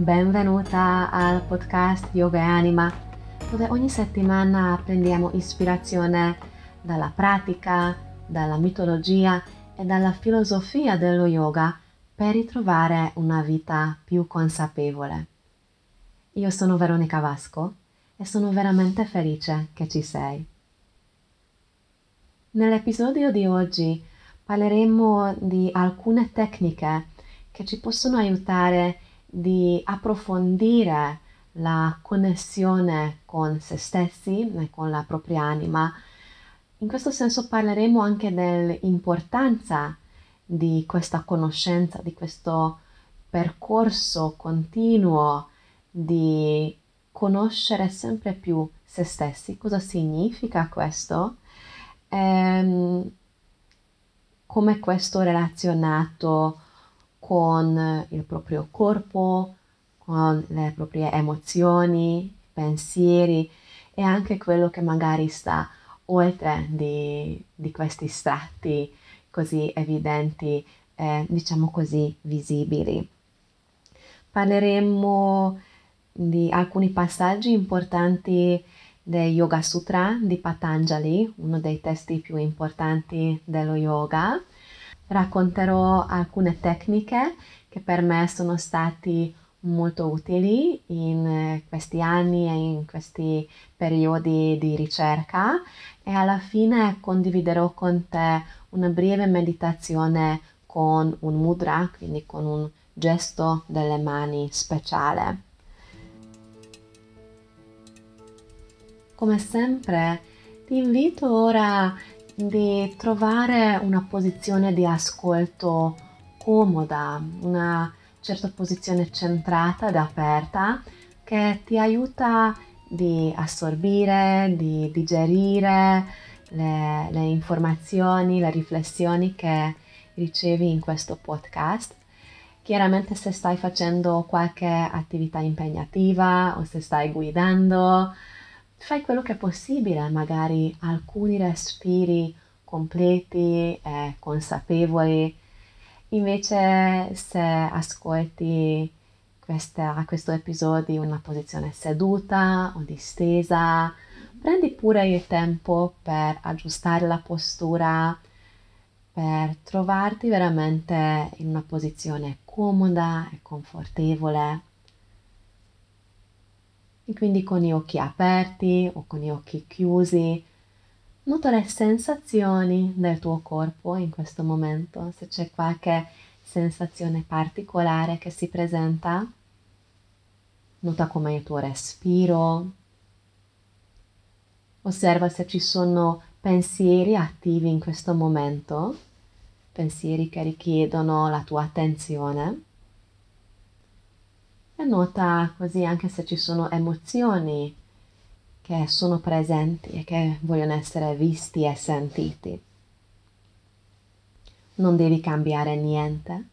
Benvenuta al podcast Yoga e Anima, dove ogni settimana prendiamo ispirazione dalla pratica, dalla mitologia e dalla filosofia dello yoga per ritrovare una vita più consapevole. Io sono Veronica Vasco e sono veramente felice che ci sei. Nell'episodio di oggi parleremo di alcune tecniche che ci possono aiutare di approfondire la connessione con se stessi e con la propria anima. In questo senso parleremo anche dell'importanza di questa conoscenza, di questo percorso continuo di conoscere sempre più se stessi. Cosa significa questo? Ehm, come questo relazionato con il proprio corpo, con le proprie emozioni, pensieri e anche quello che magari sta oltre di, di questi strati così evidenti, eh, diciamo così, visibili. Parleremo di alcuni passaggi importanti del Yoga Sutra di Patanjali, uno dei testi più importanti dello yoga. Racconterò alcune tecniche che per me sono stati molto utili in eh, questi anni e in questi periodi di ricerca e alla fine condividerò con te una breve meditazione con un mudra, quindi con un gesto delle mani speciale. Come sempre ti invito ora di trovare una posizione di ascolto comoda, una certa posizione centrata ed aperta che ti aiuta di assorbire, di digerire le, le informazioni, le riflessioni che ricevi in questo podcast. Chiaramente se stai facendo qualche attività impegnativa o se stai guidando, fai quello che è possibile, magari alcuni respiri completi e consapevoli Invece se ascolti questa, questo episodio in una posizione seduta o distesa, prendi pure il tempo per aggiustare la postura, per trovarti veramente in una posizione comoda e confortevole. E quindi con gli occhi aperti o con gli occhi chiusi Nota le sensazioni del tuo corpo in questo momento, se c'è qualche sensazione particolare che si presenta. Nota come il tuo respiro. Osserva se ci sono pensieri attivi in questo momento, pensieri che richiedono la tua attenzione. E nota così anche se ci sono emozioni che sono presenti e che vogliono essere visti e sentiti. Non devi cambiare niente,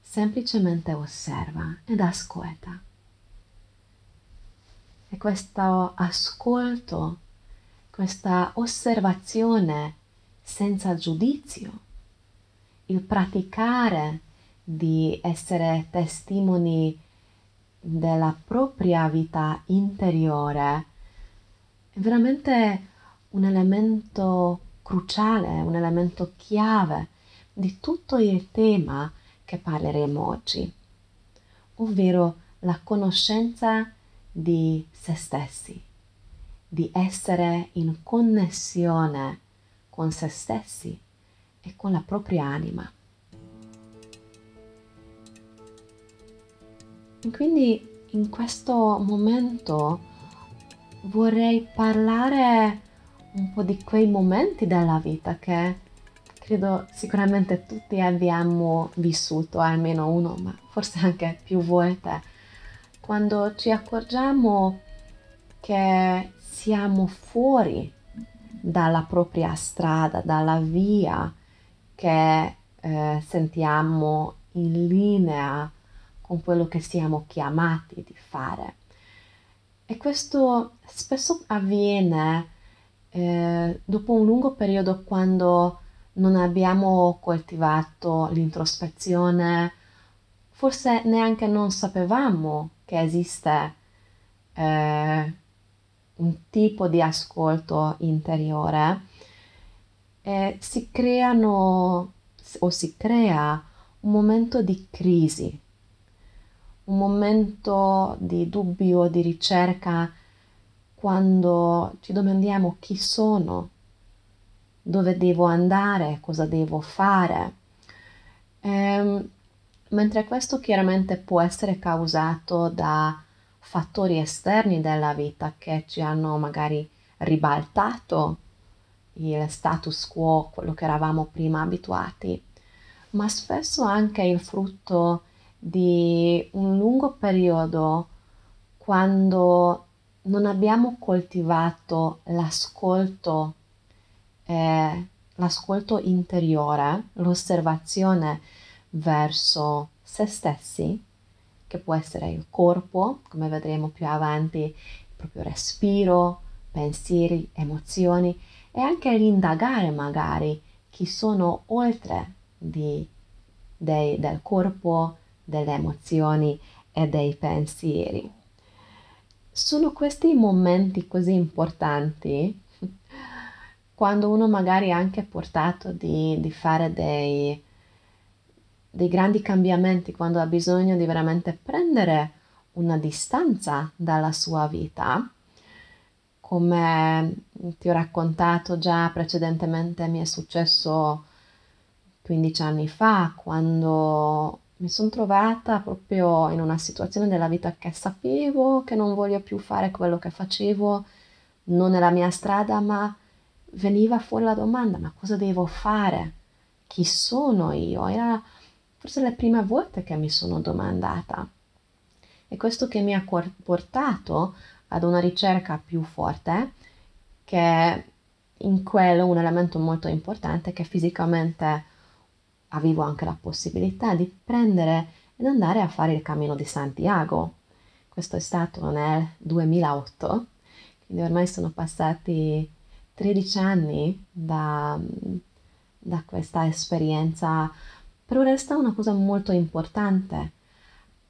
semplicemente osserva ed ascolta. E questo ascolto, questa osservazione senza giudizio, il praticare di essere testimoni della propria vita interiore è veramente un elemento cruciale, un elemento chiave di tutto il tema che parleremo oggi, ovvero la conoscenza di se stessi, di essere in connessione con se stessi e con la propria anima. Quindi in questo momento vorrei parlare un po' di quei momenti della vita che credo sicuramente tutti abbiamo vissuto, almeno uno, ma forse anche più volte, quando ci accorgiamo che siamo fuori dalla propria strada, dalla via che eh, sentiamo in linea con quello che siamo chiamati di fare. E questo spesso avviene eh, dopo un lungo periodo quando non abbiamo coltivato l'introspezione, forse neanche non sapevamo che esiste eh, un tipo di ascolto interiore, eh, si creano o si crea un momento di crisi, un momento di dubbio, di ricerca, quando ci domandiamo chi sono, dove devo andare, cosa devo fare. Ehm, mentre questo chiaramente può essere causato da fattori esterni della vita che ci hanno magari ribaltato il status quo, quello che eravamo prima abituati, ma spesso anche il frutto di un lungo periodo quando non abbiamo coltivato l'ascolto, eh, l'ascolto interiore, l'osservazione verso se stessi, che può essere il corpo, come vedremo più avanti, il proprio respiro, pensieri, emozioni e anche l'indagare magari chi sono oltre di, dei, del corpo, delle emozioni e dei pensieri. Sono questi momenti così importanti quando uno magari è anche portato di, di fare dei, dei grandi cambiamenti, quando ha bisogno di veramente prendere una distanza dalla sua vita come ti ho raccontato già precedentemente, mi è successo 15 anni fa, quando mi sono trovata proprio in una situazione della vita che sapevo che non voglio più fare quello che facevo, non è la mia strada, ma veniva fuori la domanda, ma cosa devo fare? Chi sono io? Era forse le prime volte che mi sono domandata. E questo che mi ha portato ad una ricerca più forte che in quello un elemento molto importante che fisicamente avevo anche la possibilità di prendere ed andare a fare il cammino di Santiago. Questo è stato nel 2008, quindi ormai sono passati 13 anni da, da questa esperienza, però resta una cosa molto importante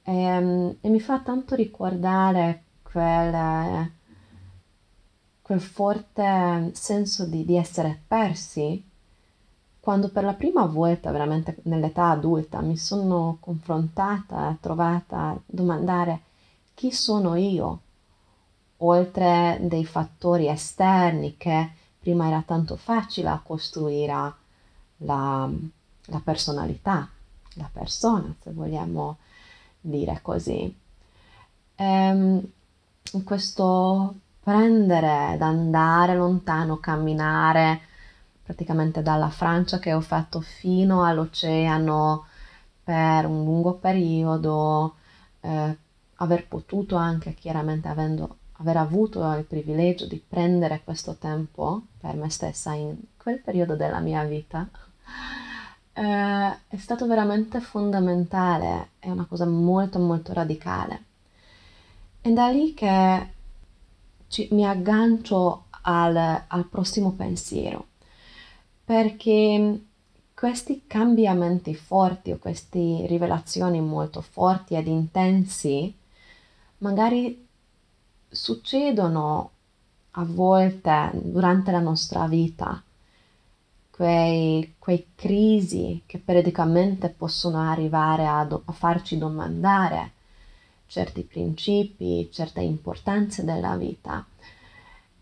e, ehm, e mi fa tanto ricordare quel, quel forte senso di, di essere persi quando per la prima volta, veramente nell'età adulta, mi sono confrontata, trovata a domandare chi sono io, oltre dei fattori esterni che prima era tanto facile costruire la, la personalità, la persona, se vogliamo dire così. Ehm, questo prendere, andare lontano, camminare praticamente dalla Francia che ho fatto fino all'oceano per un lungo periodo, eh, aver potuto anche chiaramente avendo, aver avuto il privilegio di prendere questo tempo per me stessa in quel periodo della mia vita, eh, è stato veramente fondamentale, è una cosa molto molto radicale. È da lì che ci, mi aggancio al, al prossimo pensiero, perché questi cambiamenti forti o queste rivelazioni molto forti ed intensi magari succedono a volte durante la nostra vita, quei, quei crisi che periodicamente possono arrivare a, do, a farci domandare certi principi, certe importanze della vita.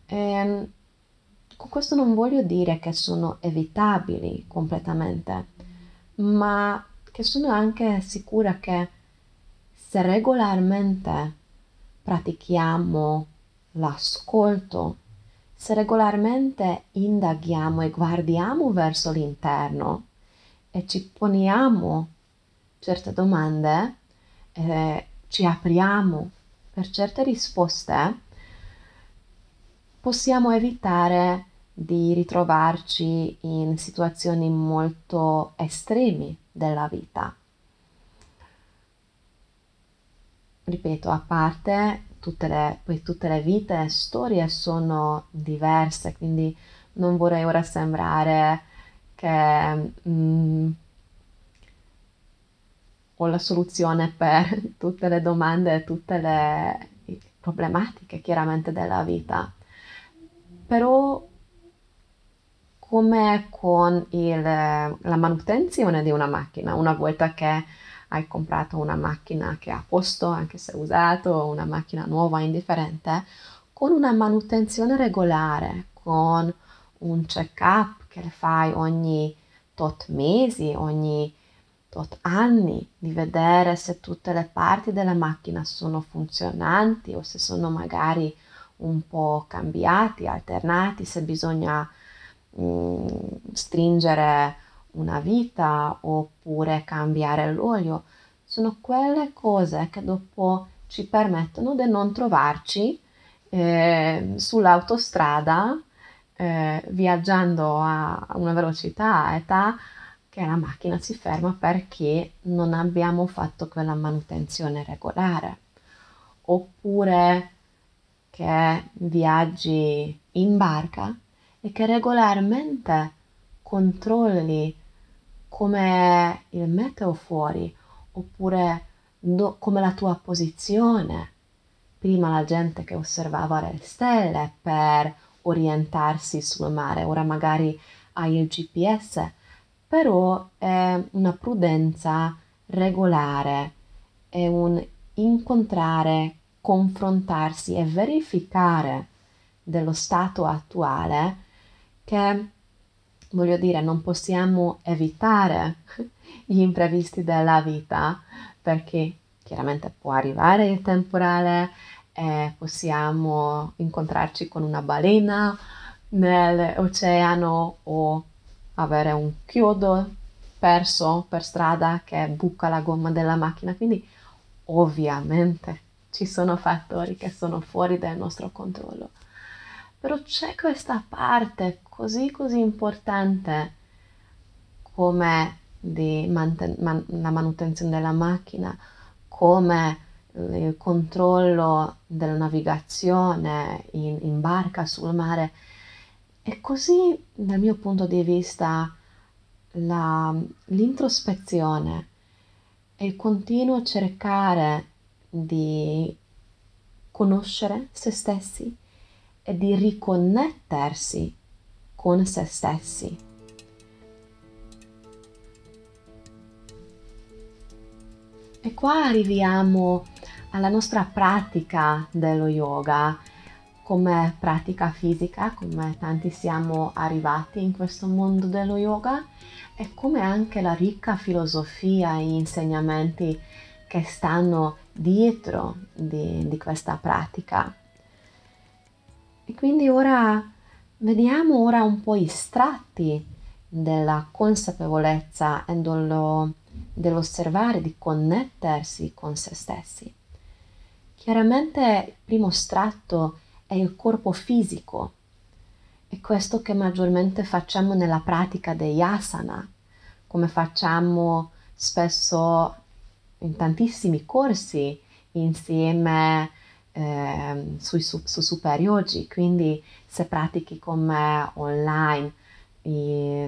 E, ehm, con questo non voglio dire che sono evitabili completamente, ma che sono anche sicura che se regolarmente pratichiamo l'ascolto, se regolarmente indaghiamo e guardiamo verso l'interno e ci poniamo certe domande, eh, ci apriamo per certe risposte, possiamo evitare di ritrovarci in situazioni molto estremi della vita. Ripeto, a parte tutte le, poi tutte le vite e storie sono diverse, quindi non vorrei ora sembrare che mm, ho la soluzione per tutte le domande e tutte le problematiche chiaramente della vita. Però come con il, la manutenzione di una macchina, una volta che hai comprato una macchina che è a posto, anche se usato, una macchina nuova, indifferente, con una manutenzione regolare, con un check-up che fai ogni tot mesi, ogni tot anni, di vedere se tutte le parti della macchina sono funzionanti o se sono magari un po' cambiati, alternati, se bisogna mh, mm, stringere una vita oppure cambiare l'olio. Sono quelle cose che dopo ci permettono di non trovarci eh, sull'autostrada eh, viaggiando a una velocità alta che la macchina si ferma perché non abbiamo fatto quella manutenzione regolare oppure che viaggi in barca e che regolarmente controlli come il meteo fuori oppure do, come la tua posizione. Prima la gente che osservava le stelle per orientarsi sul mare, ora magari hai il GPS, però è una prudenza regolare, è un incontrare, confrontarsi e verificare dello stato attuale che voglio dire non possiamo evitare gli imprevisti della vita perché chiaramente può arrivare il temporale eh, possiamo incontrarci con una balena nell'oceano o avere un chiodo perso per strada che buca la gomma della macchina. Quindi ovviamente ci sono fattori che sono fuori dal nostro controllo. Però c'è questa parte così così importante come manten- man- la manutenzione della macchina, come il controllo della navigazione in, in barca sul mare. E così, dal mio punto di vista, la, l'introspezione e il continuo cercare di conoscere se stessi e di riconnettersi con se stessi. E qua arriviamo alla nostra pratica dello yoga come pratica fisica, come tanti siamo arrivati in questo mondo dello yoga e come anche la ricca filosofia e insegnamenti che stanno dietro di, di questa pratica. E quindi ora vediamo ora un po' i strati della consapevolezza e dello, dell'osservare, di connettersi con se stessi. Chiaramente il primo strato è il corpo fisico, è questo che maggiormente facciamo nella pratica degli asana, come facciamo spesso in tantissimi corsi insieme eh, sui, su, su super quindi se pratichi con me online i,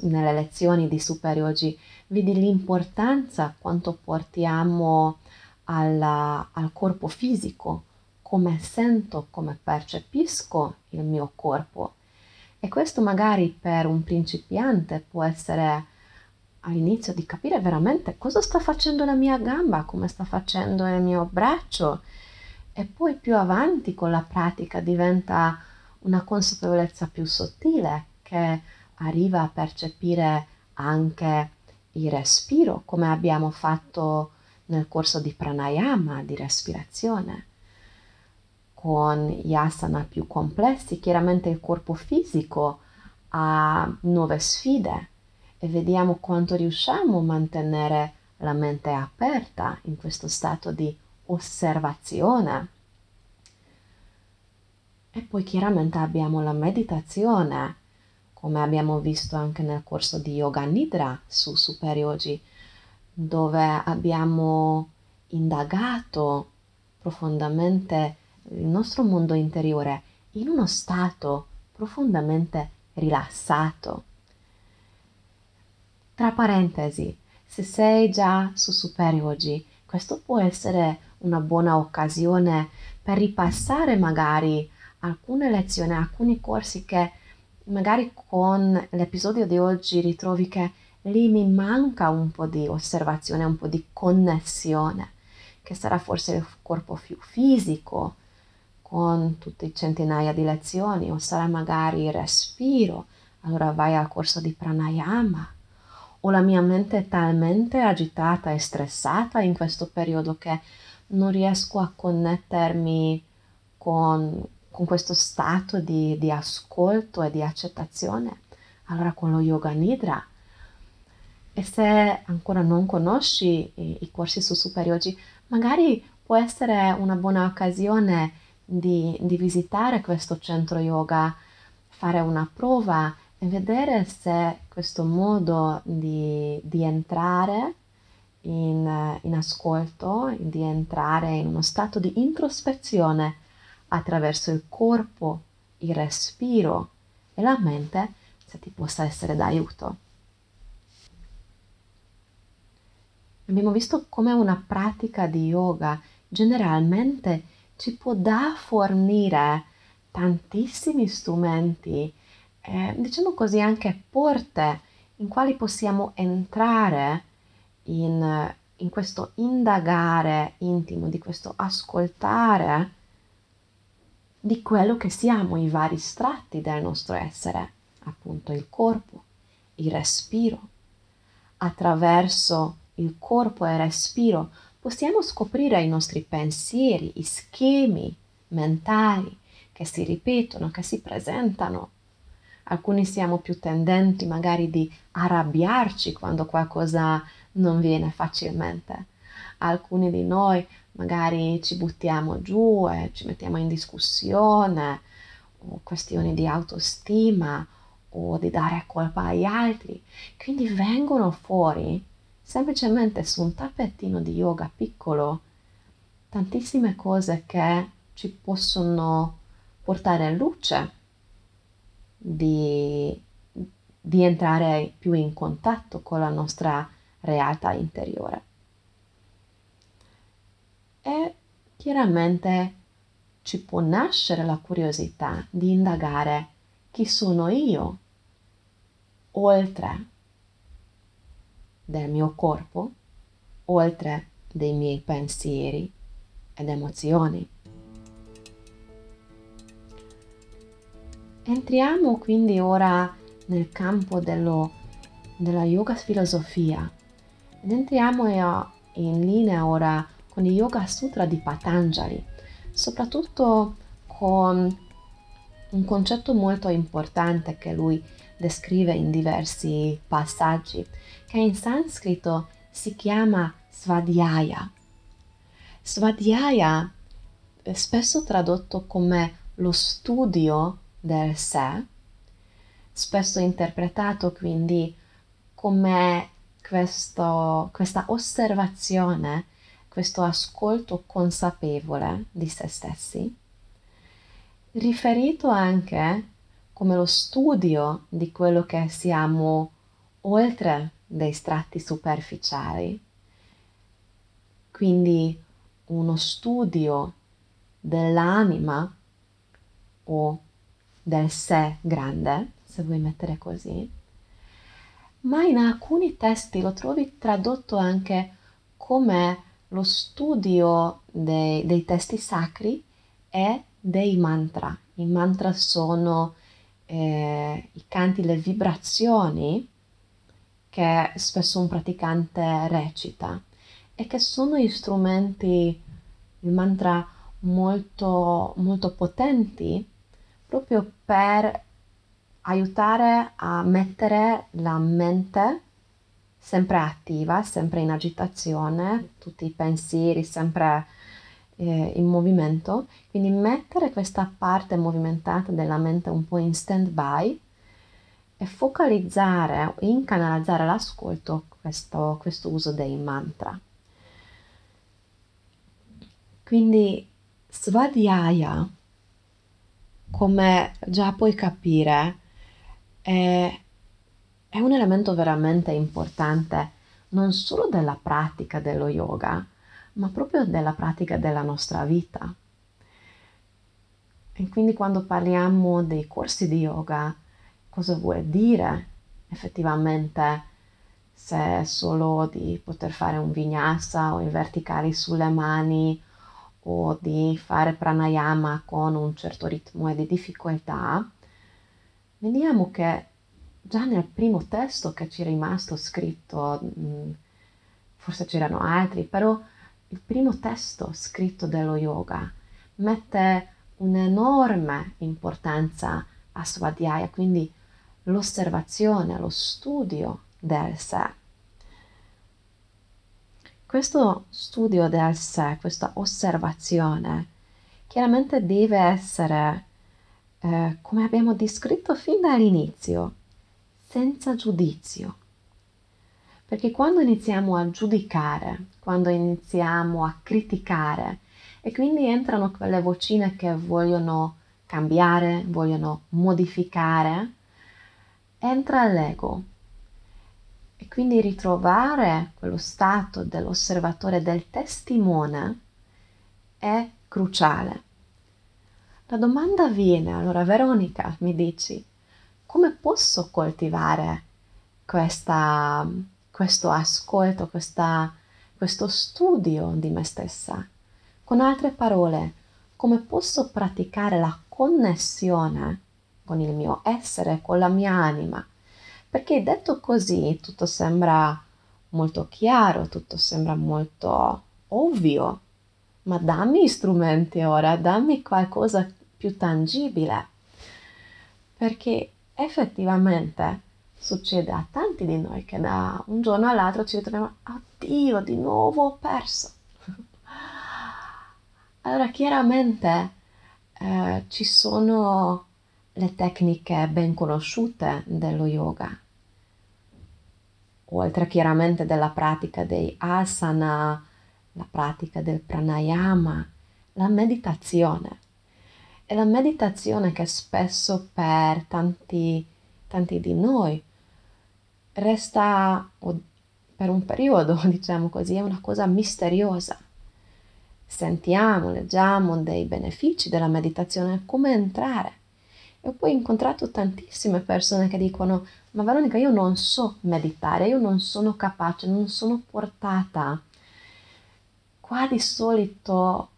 nelle lezioni di super yogi, vedi l'importanza quanto portiamo alla, al corpo fisico, come sento, come percepisco il mio corpo. E questo magari per un principiante può essere all'inizio di capire veramente cosa sta facendo la mia gamba, come sta facendo il mio braccio e poi più avanti con la pratica diventa una consapevolezza più sottile che arriva a percepire anche il respiro come abbiamo fatto nel corso di pranayama, di respirazione. Con gli asana più complessi, chiaramente il corpo fisico ha nuove sfide e vediamo quanto riusciamo a mantenere la mente aperta in questo stato di osservazione. E poi chiaramente abbiamo la meditazione, come abbiamo visto anche nel corso di Yoga Nidra su Super Yogi, dove abbiamo indagato profondamente il nostro mondo interiore in uno stato profondamente rilassato. Tra parentesi, Se sei già su Super oggi, questo può essere una buona occasione per ripassare magari alcune lezioni, alcuni corsi che magari con l'episodio di oggi ritrovi che lì mi manca un po' di osservazione, un po' di connessione, che sarà forse il corpo più fisico, con tutte centinaia di lezioni, o sarà magari il respiro, allora vai al corso di pranayama, o la mia mente è talmente agitata e stressata in questo periodo che non riesco a connettermi con, con questo stato di, di, ascolto e di accettazione, allora con lo yoga nidra. E se ancora non conosci i, i corsi su superiori, magari può essere una buona occasione di, di visitare questo centro yoga, fare una prova e vedere se questo modo di, di entrare in, in ascolto, di entrare in uno stato di introspezione attraverso il corpo, il respiro e la mente, se ti possa essere d'aiuto. Abbiamo visto come una pratica di yoga generalmente ci può da fornire tantissimi strumenti, eh, diciamo così anche porte in quali possiamo entrare in, in questo indagare intimo, di questo ascoltare di quello che siamo, i vari strati del nostro essere, appunto il corpo, il respiro. Attraverso il corpo e il respiro possiamo scoprire i nostri pensieri, i schemi mentali che si ripetono, che si presentano. Alcuni siamo più tendenti magari di arrabbiarci quando qualcosa non viene facilmente. Alcuni di noi magari ci buttiamo giù e ci mettiamo in discussione o questioni di autostima o di dare colpa agli altri. Quindi vengono fuori semplicemente su un tappettino di yoga piccolo tantissime cose che ci possono portare luce di, di entrare più in contatto con la nostra realtà interiore. E chiaramente ci può nascere la curiosità di indagare chi sono io oltre del mio corpo, oltre dei miei pensieri ed emozioni. Entriamo quindi ora nel campo dello, della yoga filosofia entriamo in linea ora con il Yoga Sutra di Patanjali, soprattutto con un concetto molto importante che lui descrive in diversi passaggi, che in sanscrito si chiama Svadhyaya. Svadhyaya è spesso tradotto come lo studio del sé, spesso interpretato quindi come questo, questa osservazione, questo ascolto consapevole di se stessi, riferito anche come lo studio di quello che siamo oltre dei strati superficiali, quindi uno studio dell'anima o del sé grande, se vuoi mettere così, ma in alcuni testi lo trovi tradotto anche come lo studio dei, dei testi sacri e dei mantra. I mantra sono eh, i canti, le vibrazioni che spesso un praticante recita e che sono gli strumenti, il mantra molto, molto potenti proprio per aiutare a mettere la mente sempre attiva, sempre in agitazione, tutti i pensieri sempre eh, in movimento, quindi mettere questa parte movimentata della mente un po' in stand by e focalizzare, incanalizzare l'ascolto questo, questo uso dei mantra. Quindi Svadhyaya, come già puoi capire, è, è un elemento veramente importante non solo della pratica dello yoga, ma proprio della pratica della nostra vita. E quindi quando parliamo dei corsi di yoga, cosa vuol dire effettivamente se è solo di poter fare un vinyasa o i verticali sulle mani o di fare pranayama con un certo ritmo e di difficoltà, vediamo che già nel primo testo che ci è rimasto scritto, mm, forse c'erano altri, però il primo testo scritto dello yoga mette un'enorme importanza a Svadhyaya, quindi l'osservazione, lo studio del sé. Questo studio del sé, questa osservazione, chiaramente deve essere, eh, come abbiamo descritto fin dall'inizio, senza giudizio. Perché quando iniziamo a giudicare, quando iniziamo a criticare, e quindi entrano quelle vocine che vogliono cambiare, vogliono modificare, entra l'ego e quindi ritrovare quello stato dell'osservatore, del testimone, è cruciale. La domanda viene, allora Veronica, mi dici, come posso coltivare questa, questo ascolto, questa, questo studio di me stessa? Con altre parole, come posso praticare la connessione con il mio essere, con la mia anima, perché detto così tutto sembra molto chiaro, tutto sembra molto ovvio, ma dammi strumenti ora, dammi qualcosa più tangibile, perché effettivamente succede a tanti di noi che da un giorno all'altro ci ritroviamo, oddio, di nuovo ho perso. allora chiaramente eh, ci sono le tecniche ben conosciute dello yoga, oltre chiaramente della pratica dei asana, la pratica del pranayama, la meditazione. E la meditazione che spesso per tanti, tanti di noi resta per un periodo, diciamo così, è una cosa misteriosa. Sentiamo, leggiamo dei benefici della meditazione, come entrare e ho poi incontrato tantissime persone che dicono, ma Veronica, io non so meditare, io non sono capace, non sono portata. Qua di solito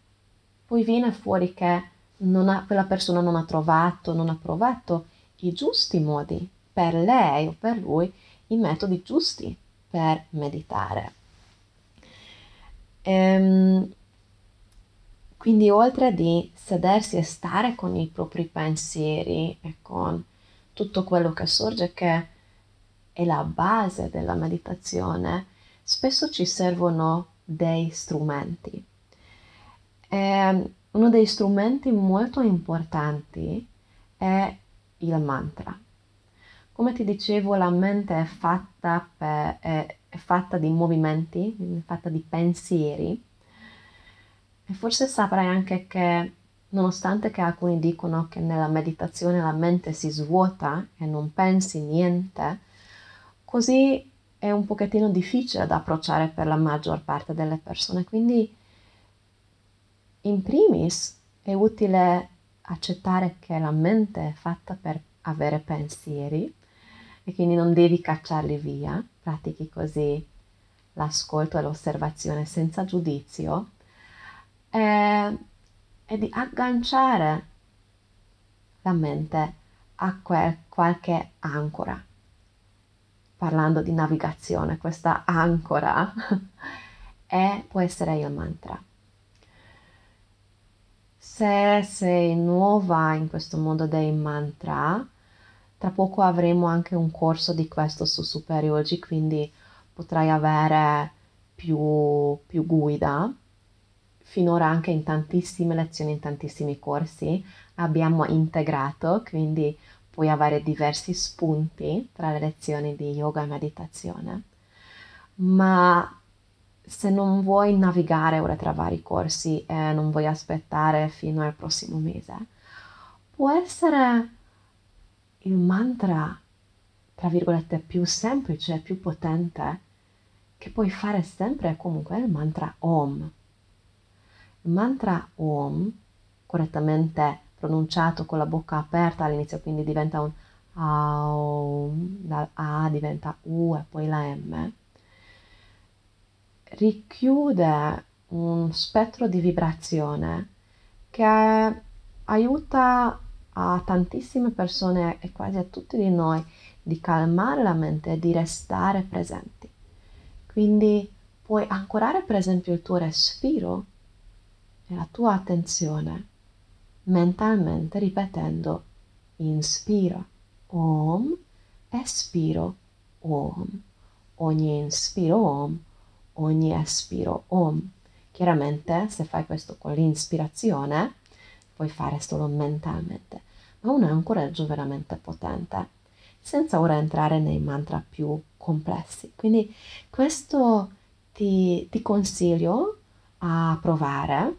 poi viene fuori che ha, quella persona non ha trovato, non ha provato i giusti modi per lei o per lui, i metodi giusti per meditare. Ehm, quindi oltre di sedersi e stare con i propri pensieri e con tutto quello che sorge che è la base della meditazione, spesso ci servono dei strumenti. E uno dei strumenti molto importanti è il mantra. Come ti dicevo, la mente è fatta, per, è, è fatta di movimenti, è fatta di pensieri e forse saprai anche che nonostante che alcuni dicono che nella meditazione la mente si svuota e non pensi niente, così è un pochettino difficile da approcciare per la maggior parte delle persone. Quindi, in primis, è utile accettare che la mente è fatta per avere pensieri e quindi non devi cacciarli via. Pratichi così l'ascolto e l'osservazione senza giudizio è, è di agganciare la mente a quel, qualche ancora. Parlando di navigazione, questa ancora è, può essere il mantra. Se sei nuova in questo mondo dei mantra, tra poco avremo anche un corso di questo su Superyogi, quindi potrai avere più, più guida finora anche in tantissime lezioni, in tantissimi corsi abbiamo integrato, quindi puoi avere diversi spunti tra le lezioni di yoga e meditazione. Ma se non vuoi navigare ora tra vari corsi e non vuoi aspettare fino al prossimo mese, può essere il mantra, tra virgolette, più semplice, più potente che puoi fare sempre è comunque il mantra Om. Il mantra Om, correttamente pronunciato con la bocca aperta all'inizio, quindi diventa un Aum, dal A diventa U e poi la M, richiude un spettro di vibrazione che aiuta a tantissime persone e quasi a tutti di noi di calmare la mente e di restare presenti. Quindi puoi ancorare per esempio il tuo respiro e la tua attenzione mentalmente ripetendo inspira om, espiro om, ogni inspiro om, ogni espiro om. Chiaramente se fai questo con l'inspirazione puoi fare solo mentalmente, ma un ancoraggio veramente potente, senza ora entrare nei mantra più complessi. Quindi questo ti, ti consiglio a provare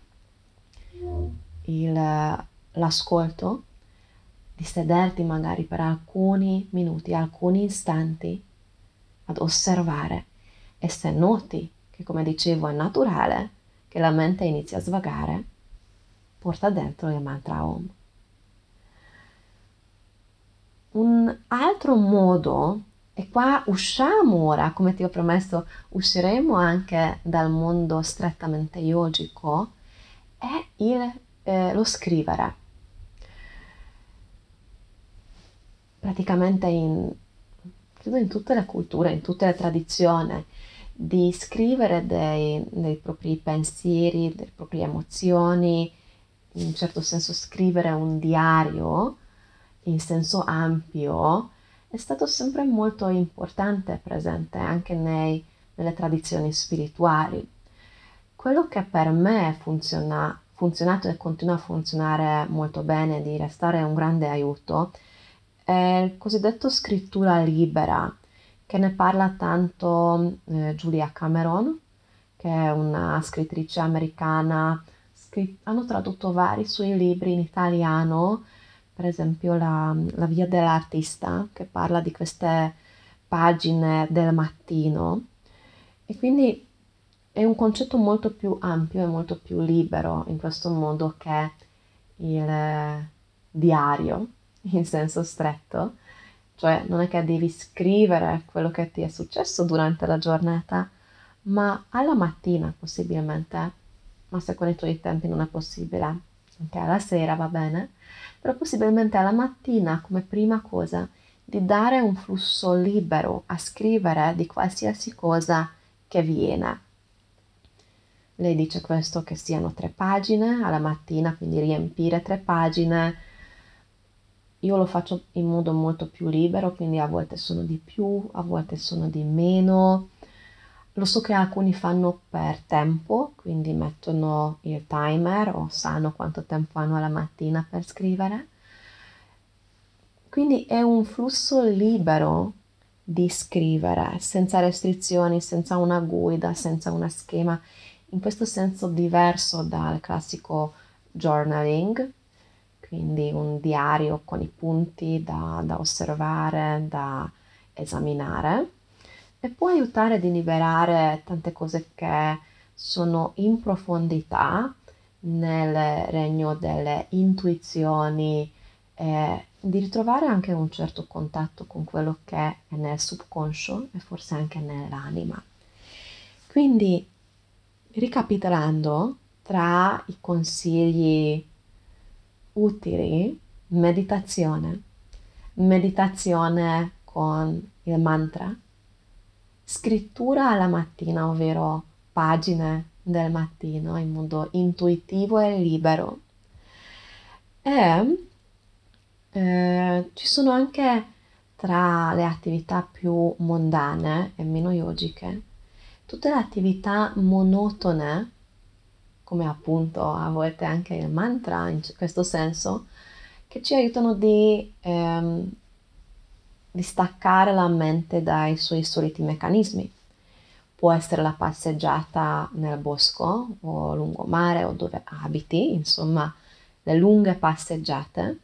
il, l'ascolto, di sederti magari per alcuni minuti, alcuni istanti ad osservare e se noti che come dicevo è naturale che la mente inizia a svagare, porta dentro il mantra Om. Un altro modo, e qua usciamo ora, come ti ho promesso, usciremo anche dal mondo strettamente yogico, è il, eh, lo scrivere. Praticamente in, credo in tutte le culture, in tutte le tradizioni, di scrivere dei, dei propri pensieri, delle proprie emozioni, in un certo senso scrivere un diario in senso ampio è stato sempre molto importante e presente anche nei, nelle tradizioni spirituali. Quello che per me funziona, funzionato e continua a funzionare molto bene, di restare un grande aiuto, è il cosiddetto scrittura libera, che ne parla tanto eh, Julia Cameron, che è una scrittrice americana hanno tradotto vari suoi libri in italiano, per esempio la, la Via dell'Artista, che parla di queste pagine del mattino. E quindi è un concetto molto più ampio e molto più libero in questo modo che il diario, in senso stretto. Cioè non è che devi scrivere quello che ti è successo durante la giornata, ma alla mattina possibilmente ma se con i tuoi tempi non è possibile, anche alla sera va bene, però possibilmente alla mattina come prima cosa di dare un flusso libero a scrivere di qualsiasi cosa che viene. Lei dice questo che siano tre pagine alla mattina, quindi riempire tre pagine. Io lo faccio in modo molto più libero, quindi a volte sono di più, a volte sono di meno lo so che alcuni fanno per tempo, quindi mettono il timer o sanno quanto tempo hanno alla mattina per scrivere. Quindi è un flusso libero di scrivere, senza restrizioni, senza una guida, senza una schema, in questo senso diverso dal classico journaling, quindi un diario con i punti da, da osservare, da esaminare e può aiutare a liberare tante cose che sono in profondità nel regno delle intuizioni e di ritrovare anche un certo contatto con quello che è nel subconscio e forse anche nell'anima. Quindi, ricapitolando, tra i consigli utili, meditazione, meditazione con il mantra, scrittura alla mattina, ovvero pagine del mattino in modo intuitivo e libero. E eh, ci sono anche tra le attività più mondane e meno yogiche tutte le attività monotone, come appunto a volte anche il mantra in questo senso, che ci aiutano di ehm, di staccare la mente dai suoi soliti meccanismi. Può essere la passeggiata nel bosco o lungomare o dove abiti, insomma, le lunghe passeggiate.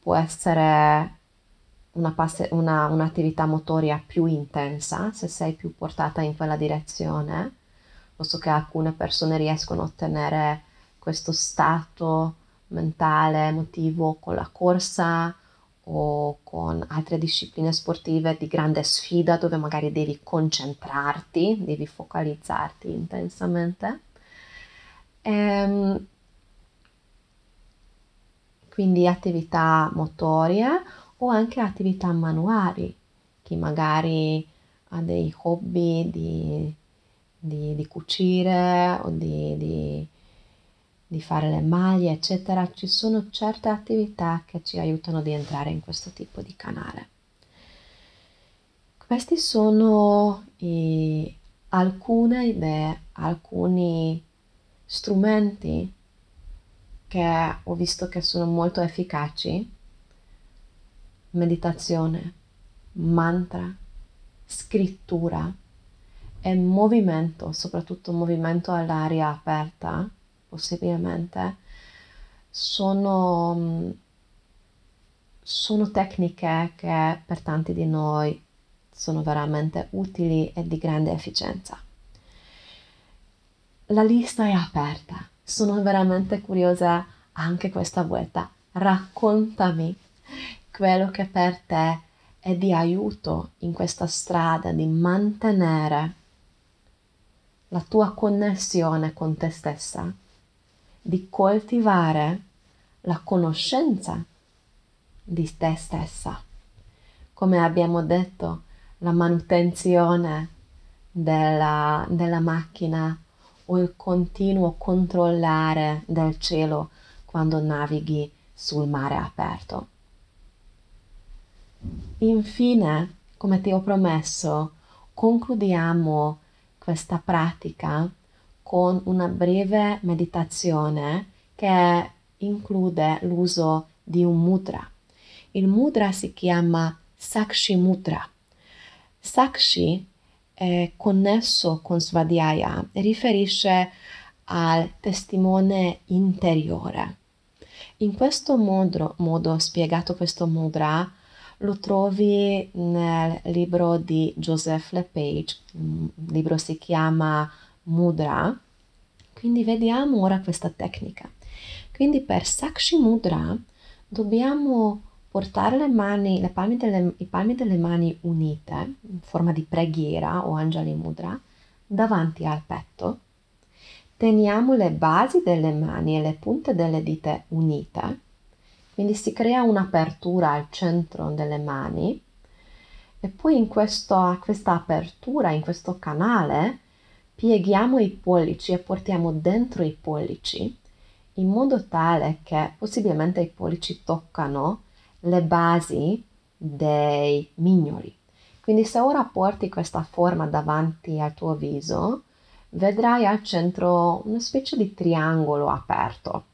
Può essere una passe- una, un'attività motoria più intensa, se sei più portata in quella direzione. Lo so che alcune persone riescono a ottenere questo stato mentale, emotivo con la corsa o con altre discipline sportive di grande sfida dove magari devi concentrarti, devi focalizzarti intensamente. Ehm, quindi attività motorie o anche attività manuali, chi magari ha dei hobby di, di, di cucire o di, di, di fare le maglie, eccetera, ci sono certe attività che ci aiutano di entrare in questo tipo di canale. Questi sono i, alcune idee, alcuni strumenti che ho visto che sono molto efficaci. Meditazione, mantra, scrittura e movimento, soprattutto movimento all'aria aperta, possibilmente, sono, sono tecniche che per tanti di noi sono veramente utili e di grande efficienza. La lista è aperta, sono veramente curiosa anche questa volta. Raccontami quello che per te è di aiuto in questa strada di mantenere la tua connessione con te stessa, di coltivare la conoscenza di te stessa. Come abbiamo detto, la manutenzione della, della macchina o il continuo controllare del cielo quando navighi sul mare aperto. Infine, come ti ho promesso, concludiamo questa pratica con una breve meditazione che include l'uso di un mudra. Il mudra si chiama Sakshi Mudra. Sakshi è connesso con Svadhyaya e riferisce al testimone interiore. In questo modo, modo spiegato questo mudra, lo trovi nel libro di Joseph LePage, il libro si chiama Mudra. Quindi vediamo ora questa tecnica. Quindi per Sakshi Mudra dobbiamo portare le mani, le palme delle, i palmi delle mani unite in forma di preghiera o Anjali Mudra davanti al petto. Teniamo le basi delle mani e le punte delle dita unite quindi si crea un'apertura al centro delle mani e poi in questo, questa apertura, in questo canale, pieghiamo i pollici e portiamo dentro i pollici in modo tale che possibilmente i pollici toccano le basi dei mignoli. Quindi se ora porti questa forma davanti al tuo viso, vedrai al centro una specie di triangolo aperto.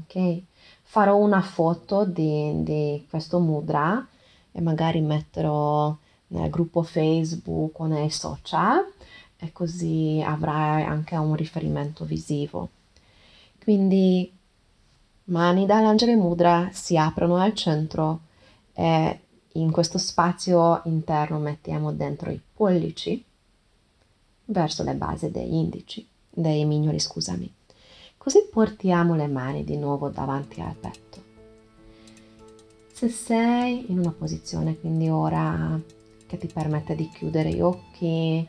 Ok? Farò una foto di, di questo mudra e magari metterò nel gruppo Facebook o nei social e così avrai anche un riferimento visivo. Quindi mani dall'angelo mudra si aprono al centro e in questo spazio interno mettiamo dentro i pollici verso le basi degli indici, dei mignoli, scusami. Così portiamo le mani di nuovo davanti al petto. Se sei in una posizione quindi ora che ti permette di chiudere gli occhi,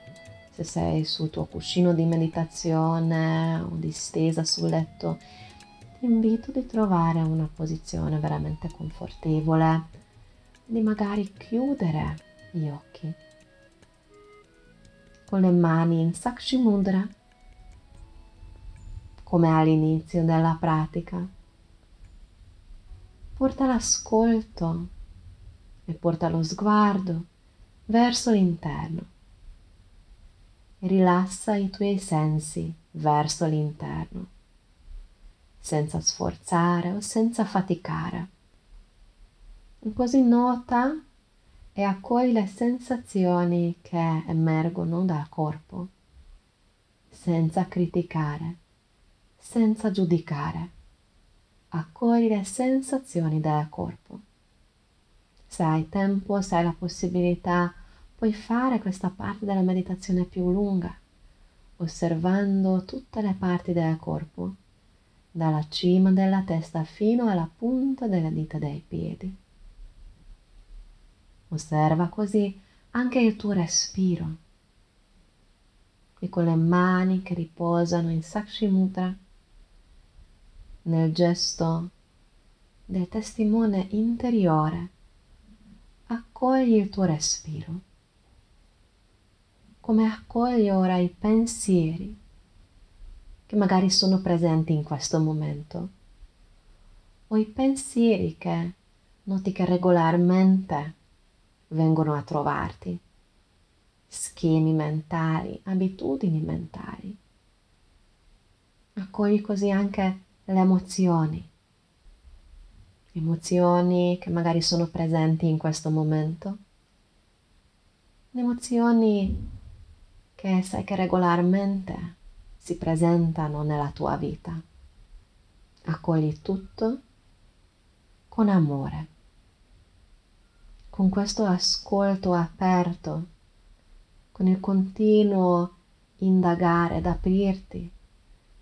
se sei sul tuo cuscino di meditazione o distesa sul letto, ti invito di trovare una posizione veramente confortevole, di magari chiudere gli occhi con le mani in Sakshi Mudra come all'inizio della pratica. Porta l'ascolto e porta lo sguardo verso l'interno. Rilassa i tuoi sensi verso l'interno, senza sforzare o senza faticare. E così nota e accogli le sensazioni che emergono dal corpo, senza criticare senza giudicare. Accogli le sensazioni del corpo. Se hai tempo, se hai la possibilità, puoi fare questa parte della meditazione più lunga, osservando tutte le parti del corpo, dalla cima della testa fino alla punta delle dita dei piedi. Osserva così anche il tuo respiro e con le mani che riposano in Sakshi Mudra, nel gesto del testimone interiore, accogli il tuo respiro, come accogli ora i pensieri che magari sono presenti in questo momento, o i pensieri che noti che regolarmente vengono a trovarti, schemi mentali, abitudini mentali. Accogli così anche le emozioni, emozioni che magari sono presenti in questo momento, emozioni che sai che regolarmente si presentano nella tua vita. Accogli tutto con amore. Con questo ascolto aperto, con il continuo indagare ed aprirti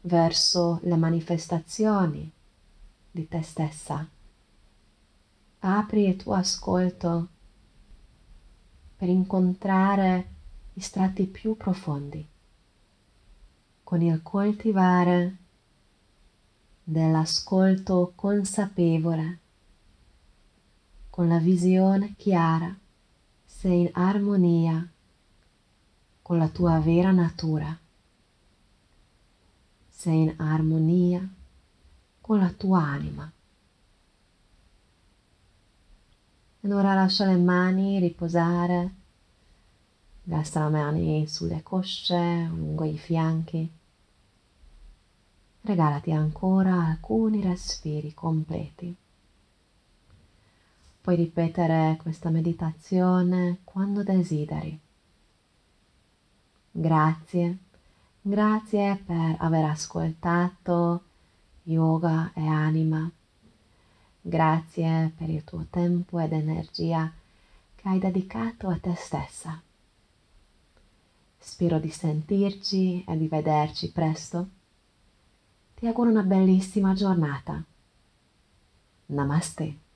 verso le manifestazioni di te stessa. Apri il tuo ascolto per incontrare gli strati più profondi, con il coltivare dell'ascolto consapevole con la visione chiara, sei in armonia con la tua vera natura. Sei in armonia con la tua anima. Ed ora lascia le mani riposare, lascia le mani sulle cosce, lungo i fianchi. Regalati ancora alcuni respiri completi. Puoi ripetere questa meditazione quando desideri. Grazie, grazie per aver ascoltato yoga e anima. Grazie per il tuo tempo ed energia che hai dedicato a te stessa. Spero di sentirci e di vederci presto. Ti auguro una bellissima giornata. Namaste.